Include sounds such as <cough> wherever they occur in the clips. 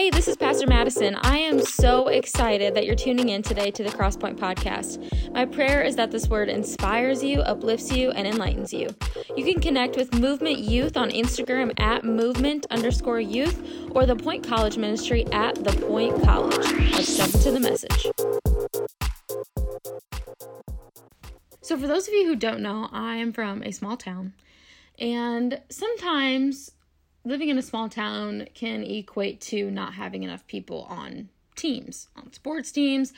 Hey, this is Pastor Madison. I am so excited that you're tuning in today to the Crosspoint Podcast. My prayer is that this word inspires you, uplifts you, and enlightens you. You can connect with Movement Youth on Instagram at movement underscore youth or the Point College Ministry at the Point College. Let's jump into the message. So, for those of you who don't know, I am from a small town, and sometimes living in a small town can equate to not having enough people on teams, on sports teams,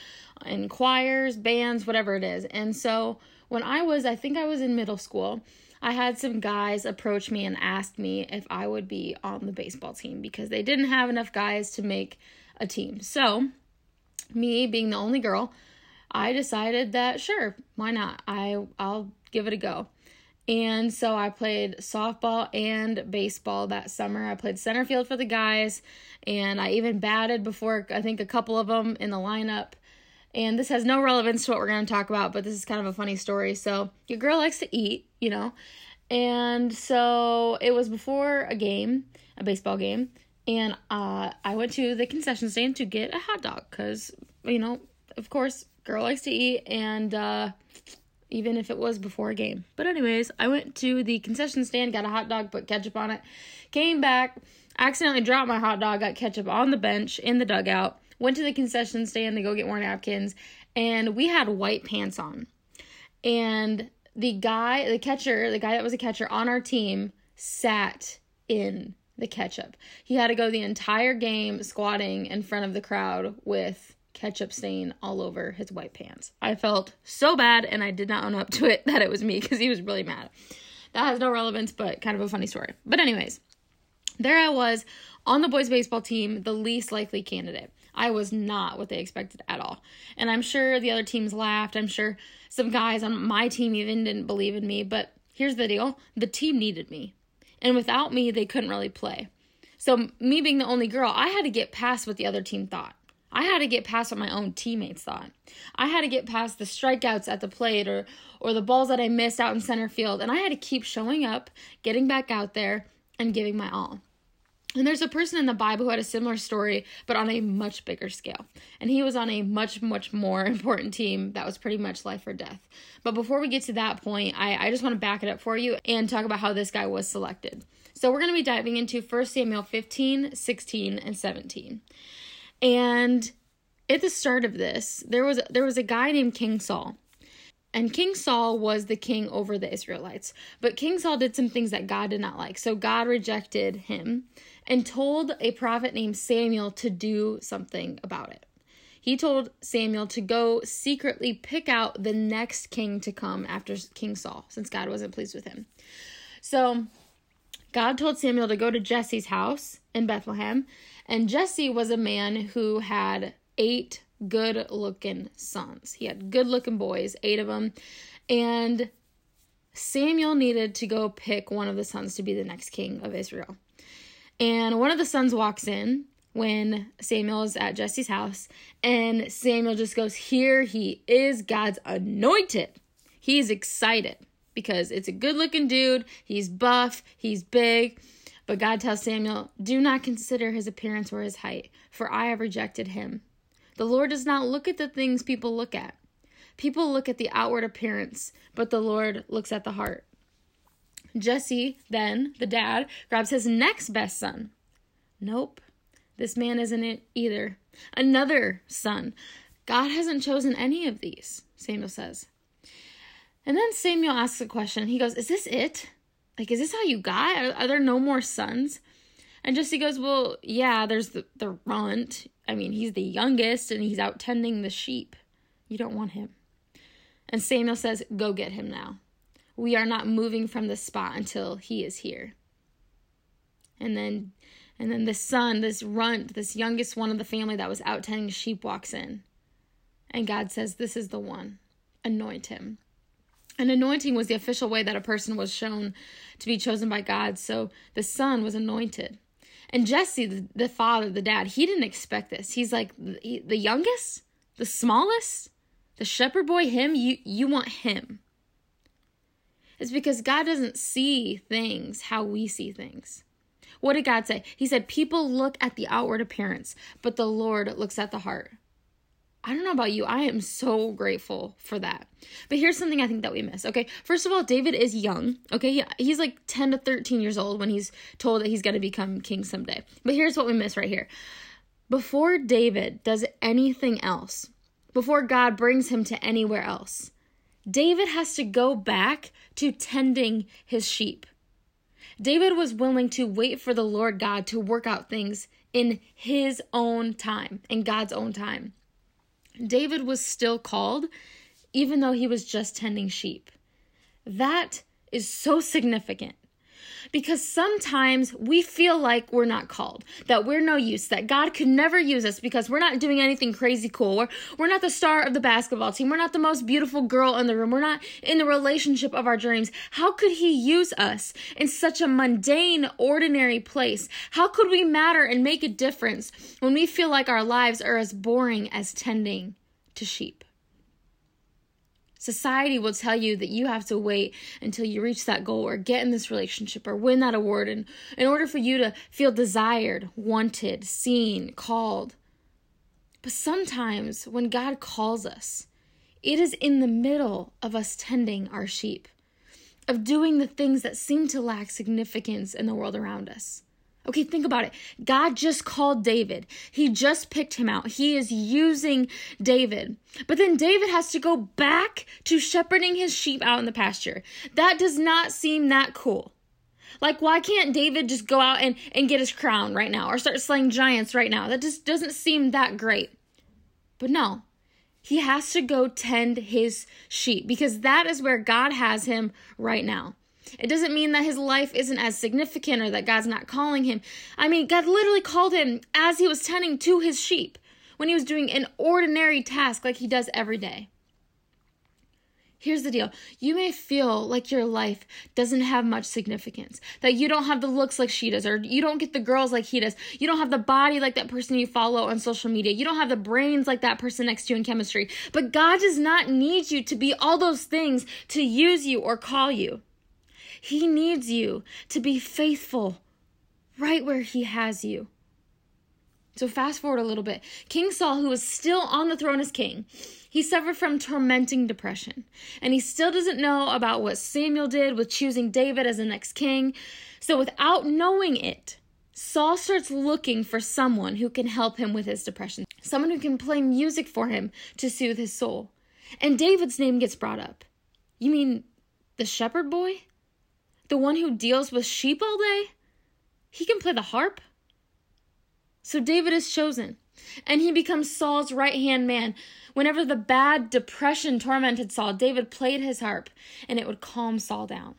in choirs, bands, whatever it is. And so when I was, I think I was in middle school, I had some guys approach me and ask me if I would be on the baseball team because they didn't have enough guys to make a team. So, me being the only girl, I decided that sure, why not? I I'll give it a go. And so I played softball and baseball that summer. I played center field for the guys, and I even batted before I think a couple of them in the lineup. And this has no relevance to what we're going to talk about, but this is kind of a funny story. So, your girl likes to eat, you know. And so it was before a game, a baseball game, and uh, I went to the concession stand to get a hot dog because, you know, of course, girl likes to eat, and uh, even if it was before a game. But, anyways, I went to the concession stand, got a hot dog, put ketchup on it, came back, accidentally dropped my hot dog, got ketchup on the bench in the dugout, went to the concession stand to go get more napkins, and we had white pants on. And the guy, the catcher, the guy that was a catcher on our team sat in the ketchup. He had to go the entire game squatting in front of the crowd with ketchup stain all over his white pants. I felt so bad and I did not own up to it <laughs> that it was me because he was really mad. That has no relevance, but kind of a funny story. But, anyways, there I was on the boys' baseball team, the least likely candidate. I was not what they expected at all. And I'm sure the other teams laughed. I'm sure some guys on my team even didn't believe in me. But here's the deal the team needed me. And without me, they couldn't really play. So, me being the only girl, I had to get past what the other team thought. I had to get past what my own teammates thought. I had to get past the strikeouts at the plate or or the balls that I missed out in center field and I had to keep showing up, getting back out there and giving my all. And there's a person in the Bible who had a similar story, but on a much bigger scale. And he was on a much, much more <laughs> important team that was pretty much life or death. But before we get to that point, I, I just want to back it up for you and talk about how this guy was selected. So we're going to be diving into 1 Samuel 15, 16, and 17. And at the start of this, there was there was a guy named King Saul. And King Saul was the king over the Israelites. But King Saul did some things that God did not like. So God rejected him and told a prophet named Samuel to do something about it. He told Samuel to go secretly pick out the next king to come after King Saul, since God wasn't pleased with him. So God told Samuel to go to Jesse's house in Bethlehem and Jesse was a man who had eight good looking sons. He had good looking boys, eight of them. And Samuel needed to go pick one of the sons to be the next king of Israel. And one of the sons walks in when Samuel is at Jesse's house, and Samuel just goes, Here he is, God's anointed. He's excited because it's a good looking dude. He's buff, he's big. But God tells Samuel, Do not consider his appearance or his height, for I have rejected him. The Lord does not look at the things people look at. People look at the outward appearance, but the Lord looks at the heart. Jesse, then, the dad, grabs his next best son. Nope, this man isn't it either. Another son. God hasn't chosen any of these, Samuel says. And then Samuel asks a question. He goes, Is this it? Like, is this how you got? Are, are there no more sons? And Jesse goes, well, yeah, there's the, the runt. I mean, he's the youngest and he's out tending the sheep. You don't want him. And Samuel says, go get him now. We are not moving from this spot until he is here. And then and then the son, this runt, this youngest one of the family that was out tending sheep walks in. And God says, This is the one. Anoint him. An anointing was the official way that a person was shown to be chosen by God. So the son was anointed. And Jesse, the, the father, the dad, he didn't expect this. He's like, the, youngest, the smallest, the shepherd boy, him, you, you want him. It's because God doesn't see things how we see things. What did God say? He said, People look at the outward appearance, but the Lord looks at the heart. I don't know about you. I am so grateful for that. But here's something I think that we miss. Okay. First of all, David is young. Okay. He, he's like 10 to 13 years old when he's told that he's going to become king someday. But here's what we miss right here. Before David does anything else, before God brings him to anywhere else, David has to go back to tending his sheep. David was willing to wait for the Lord God to work out things in his own time, in God's own time. David was still called, even though he was just tending sheep. That is so significant because sometimes we feel like we're not called, that we're no use, that God could never use us because we're not doing anything crazy cool. We're, we're not the star of the basketball team. We're not the most beautiful girl in the room. We're not in the relationship of our dreams. How could He use us in such a mundane, ordinary place? How could we matter and make a difference when we feel like our lives are as boring as tending to sheep? Society will tell you that you have to wait until you reach that goal or get in this relationship or win that award and in order for you to feel desired, wanted, seen, called. But sometimes when God calls us, it is in the middle of us tending our sheep, of doing the things that seem to lack significance in the world around us. Okay, think about it. God just called David. He just picked him out. He is using David. But then David has to go back to shepherding his sheep out in the pasture. That does not seem that cool. Like, why can't David just go out and, and get his crown right now or start slaying giants right now? That just doesn't seem that great. But no, he has to go tend his sheep because that is where God has him right now. It doesn't mean that his life isn't as significant or that God's not calling him. I mean, God literally called him as he was tending to his sheep when he was doing an ordinary task like he does every day. Here's the deal. You may feel like your life doesn't have much significance, that you don't have the looks like she does, or you don't get the girls like he does, you don't have the body like that person you follow on social media, you don't have the brains like that person next to you in chemistry. But God does not need you to be all those things to use you or call you. He needs you to be faithful right where He has you. So, fast forward a little bit. King Saul, who was still on the throne as king, he suffered from tormenting depression. And he still doesn't know about what Samuel did with choosing David as the next king. So, without knowing it, Saul starts looking for someone who can help him with his depression, someone who can play music for him to soothe his soul. And David's name gets brought up. You mean the shepherd boy? The one who deals with sheep all day, he can play the harp. So David is chosen, and he becomes Saul's right hand man. Whenever the bad depression tormented Saul, David played his harp, and it would calm Saul down.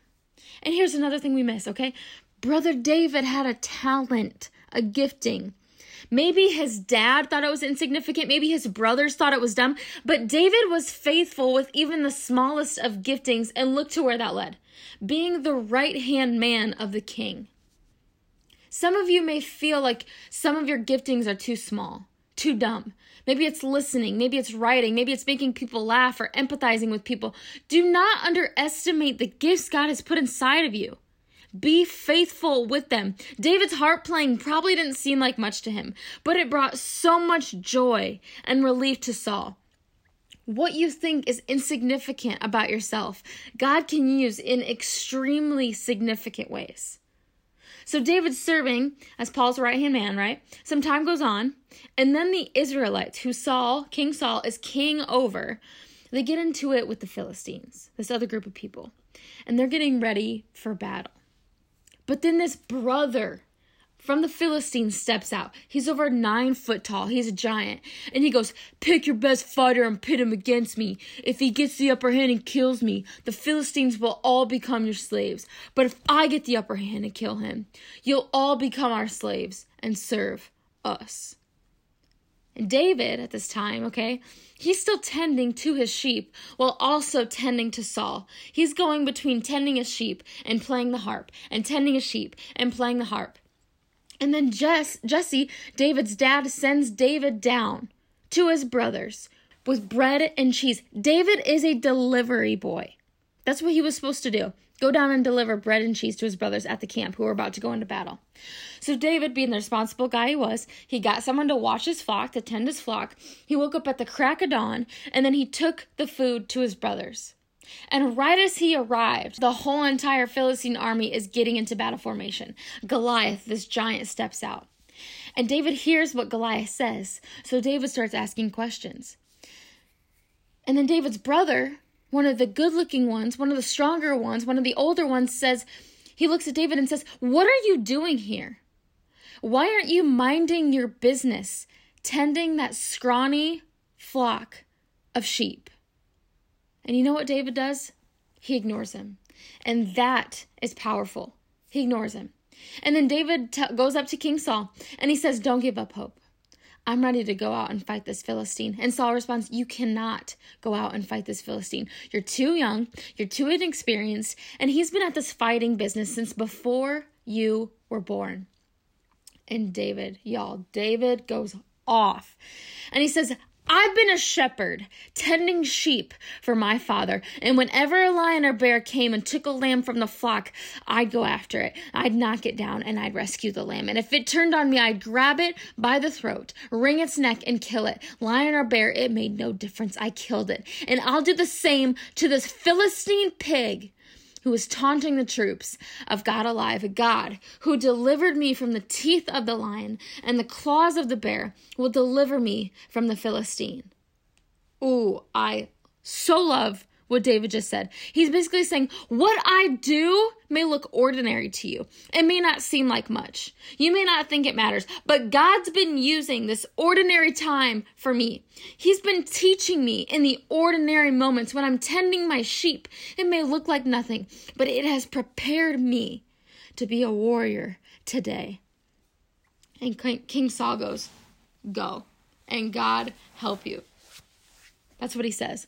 And here's another thing we miss, okay? Brother David had a talent, a gifting. Maybe his dad thought it was insignificant. Maybe his brothers thought it was dumb. But David was faithful with even the smallest of giftings, and look to where that led being the right hand man of the king. Some of you may feel like some of your giftings are too small, too dumb. Maybe it's listening, maybe it's writing, maybe it's making people laugh or empathizing with people. Do not underestimate the gifts God has put inside of you. Be faithful with them. David's harp playing probably didn't seem like much to him, but it brought so much joy and relief to Saul. What you think is insignificant about yourself, God can use in extremely significant ways. So David's serving as Saul's right hand man, right? Some time goes on, and then the Israelites, who Saul, King Saul, is king over, they get into it with the Philistines, this other group of people, and they're getting ready for battle. But then this brother from the Philistines steps out. He's over nine foot tall. He's a giant. And he goes, Pick your best fighter and pit him against me. If he gets the upper hand and kills me, the Philistines will all become your slaves. But if I get the upper hand and kill him, you'll all become our slaves and serve us. David, at this time, okay, he's still tending to his sheep while also tending to Saul. He's going between tending a sheep and playing the harp, and tending a sheep and playing the harp. And then Jess, Jesse, David's dad, sends David down to his brothers with bread and cheese. David is a delivery boy. That's what he was supposed to do. Go down and deliver bread and cheese to his brothers at the camp who were about to go into battle. So David, being the responsible guy he was, he got someone to watch his flock, to tend his flock. He woke up at the crack of dawn, and then he took the food to his brothers. And right as he arrived, the whole entire Philistine army is getting into battle formation. Goliath, this giant, steps out. And David hears what Goliath says. So David starts asking questions. And then David's brother, one of the good looking ones, one of the stronger ones, one of the older ones says, he looks at David and says, What are you doing here? Why aren't you minding your business, tending that scrawny flock of sheep? And you know what David does? He ignores him. And that is powerful. He ignores him. And then David t- goes up to King Saul and he says, Don't give up hope. I'm ready to go out and fight this Philistine. And Saul responds, You cannot go out and fight this Philistine. You're too young, you're too inexperienced, and he's been at this fighting business since before you were born. And David, y'all, David goes off. And he says, I've been a shepherd, tending sheep for my father, and whenever a lion or bear came and took a lamb from the flock, I'd go after it. I'd knock it down and I'd rescue the lamb. And if it turned on me, I'd grab it by the throat, wring its neck, and kill it. Lion or bear, it made no difference. I killed it. And I'll do the same to this Philistine pig who was taunting the troops of God alive, a God who delivered me from the teeth of the lion and the claws of the bear, will deliver me from the Philistine. Ooh, I so love what David just said. He's basically saying, What I do may look ordinary to you. It may not seem like much. You may not think it matters, but God's been using this ordinary time for me. He's been teaching me in the ordinary moments when I'm tending my sheep. It may look like nothing, but it has prepared me to be a warrior today. And King Saul goes, Go, and God help you. That's what he says.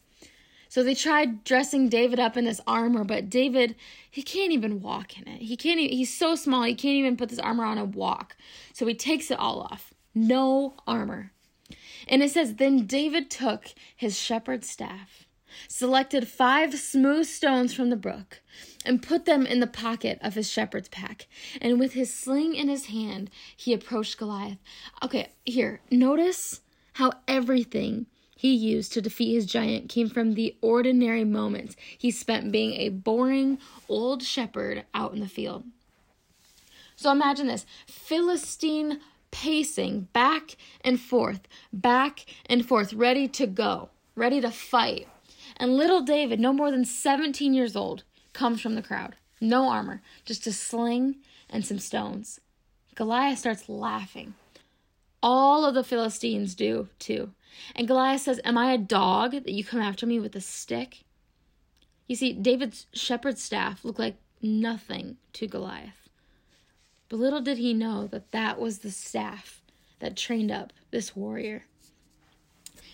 So they tried dressing David up in this armor, but David, he can't even walk in it. He can't even, he's so small, he can't even put this armor on and walk. So he takes it all off. No armor. And it says, Then David took his shepherd's staff, selected five smooth stones from the brook, and put them in the pocket of his shepherd's pack. And with his sling in his hand, he approached Goliath. Okay, here, notice how everything he used to defeat his giant came from the ordinary moments he spent being a boring old shepherd out in the field. So imagine this Philistine pacing back and forth, back and forth, ready to go, ready to fight. And little David, no more than 17 years old, comes from the crowd. No armor, just a sling and some stones. Goliath starts laughing. All of the Philistines do too. And Goliath says, Am I a dog that you come after me with a stick? You see, David's shepherd's staff looked like nothing to Goliath. But little did he know that that was the staff that trained up this warrior.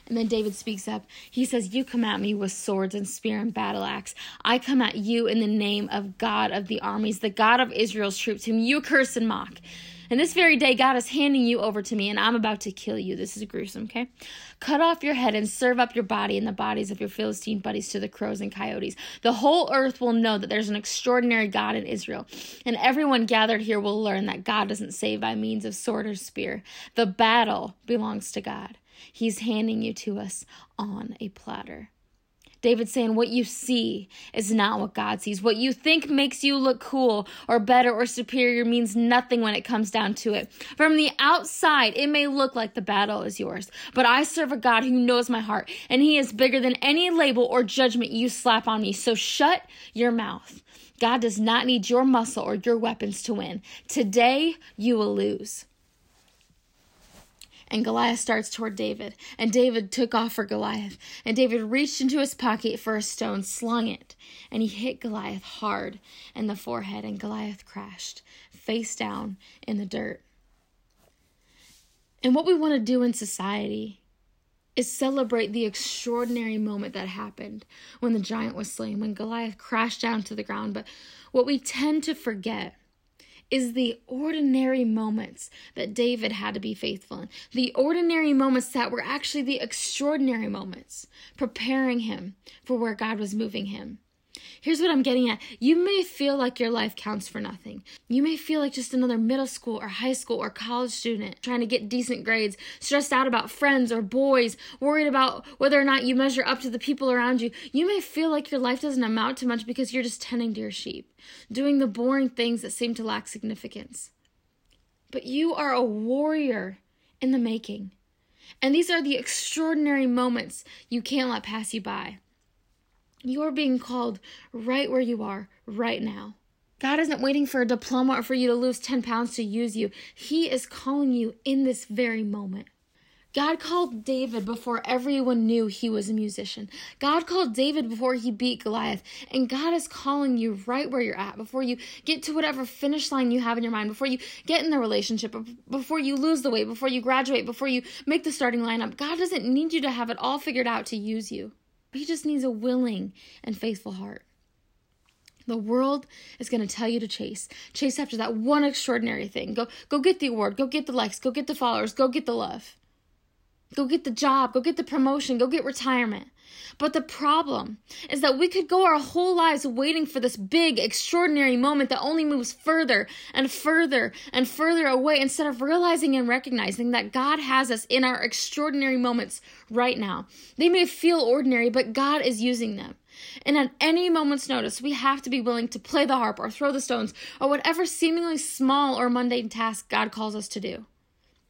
And then David speaks up. He says, You come at me with swords and spear and battle axe. I come at you in the name of God of the armies, the God of Israel's troops, whom you curse and mock. And this very day, God is handing you over to me, and I'm about to kill you. This is gruesome, okay? Cut off your head and serve up your body and the bodies of your Philistine buddies to the crows and coyotes. The whole earth will know that there's an extraordinary God in Israel, and everyone gathered here will learn that God doesn't save by means of sword or spear. The battle belongs to God. He's handing you to us on a platter. David's saying what you see is not what God sees. What you think makes you look cool or better or superior means nothing when it comes down to it. From the outside, it may look like the battle is yours, but I serve a God who knows my heart, and He is bigger than any label or judgment you slap on me. So shut your mouth. God does not need your muscle or your weapons to win. Today, you will lose. And Goliath starts toward David. And David took off for Goliath. And David reached into his pocket for a stone, slung it, and he hit Goliath hard in the forehead. And Goliath crashed face down in the dirt. And what we want to do in society is celebrate the extraordinary moment that happened when the giant was slain, when Goliath crashed down to the ground. But what we tend to forget is the ordinary moments that David had to be faithful in. The ordinary moments that were actually the extraordinary moments, preparing him for where God was moving him. Here's what I'm getting at. You may feel like your life counts for nothing. You may feel like just another middle school or high school or college student trying to get decent grades, stressed out about friends or boys, worried about whether or not you measure up to the people around you. You may feel like your life doesn't amount to much because you're just tending to your sheep, doing the boring things that seem to lack significance. But you are a warrior in the making. And these are the extraordinary moments you can't let pass you by. You're being called right where you are right now. God isn't waiting for a diploma or for you to lose 10 pounds to use you. He is calling you in this very moment. God called David before everyone knew he was a musician. God called David before he beat Goliath. And God is calling you right where you're at before you get to whatever finish line you have in your mind, before you get in the relationship, before you lose the weight, before you graduate, before you make the starting lineup. God doesn't need you to have it all figured out to use you. He just needs a willing and faithful heart. The world is going to tell you to chase. Chase after that one extraordinary thing. Go go get the award, go get the likes, go get the followers, go get the love. Go get the job, go get the promotion, go get retirement. But the problem is that we could go our whole lives waiting for this big, extraordinary moment that only moves further and further and further away instead of realizing and recognizing that God has us in our extraordinary moments right now. They may feel ordinary, but God is using them. And at any moment's notice, we have to be willing to play the harp or throw the stones or whatever seemingly small or mundane task God calls us to do.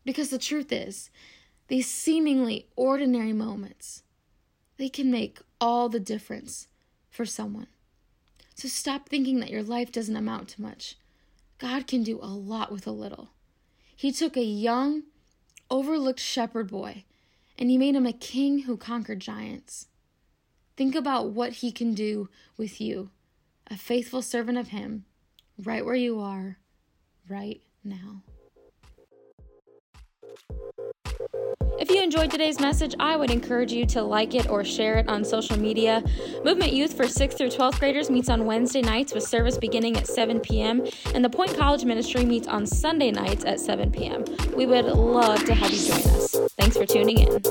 Because the truth is, these seemingly ordinary moments, they can make all the difference for someone. So stop thinking that your life doesn't amount to much. God can do a lot with a little. He took a young, overlooked shepherd boy and he made him a king who conquered giants. Think about what he can do with you, a faithful servant of him, right where you are, right now. If you enjoyed today's message, I would encourage you to like it or share it on social media. Movement Youth for 6th through 12th graders meets on Wednesday nights with service beginning at 7 p.m., and the Point College Ministry meets on Sunday nights at 7 p.m. We would love to have you join us. Thanks for tuning in.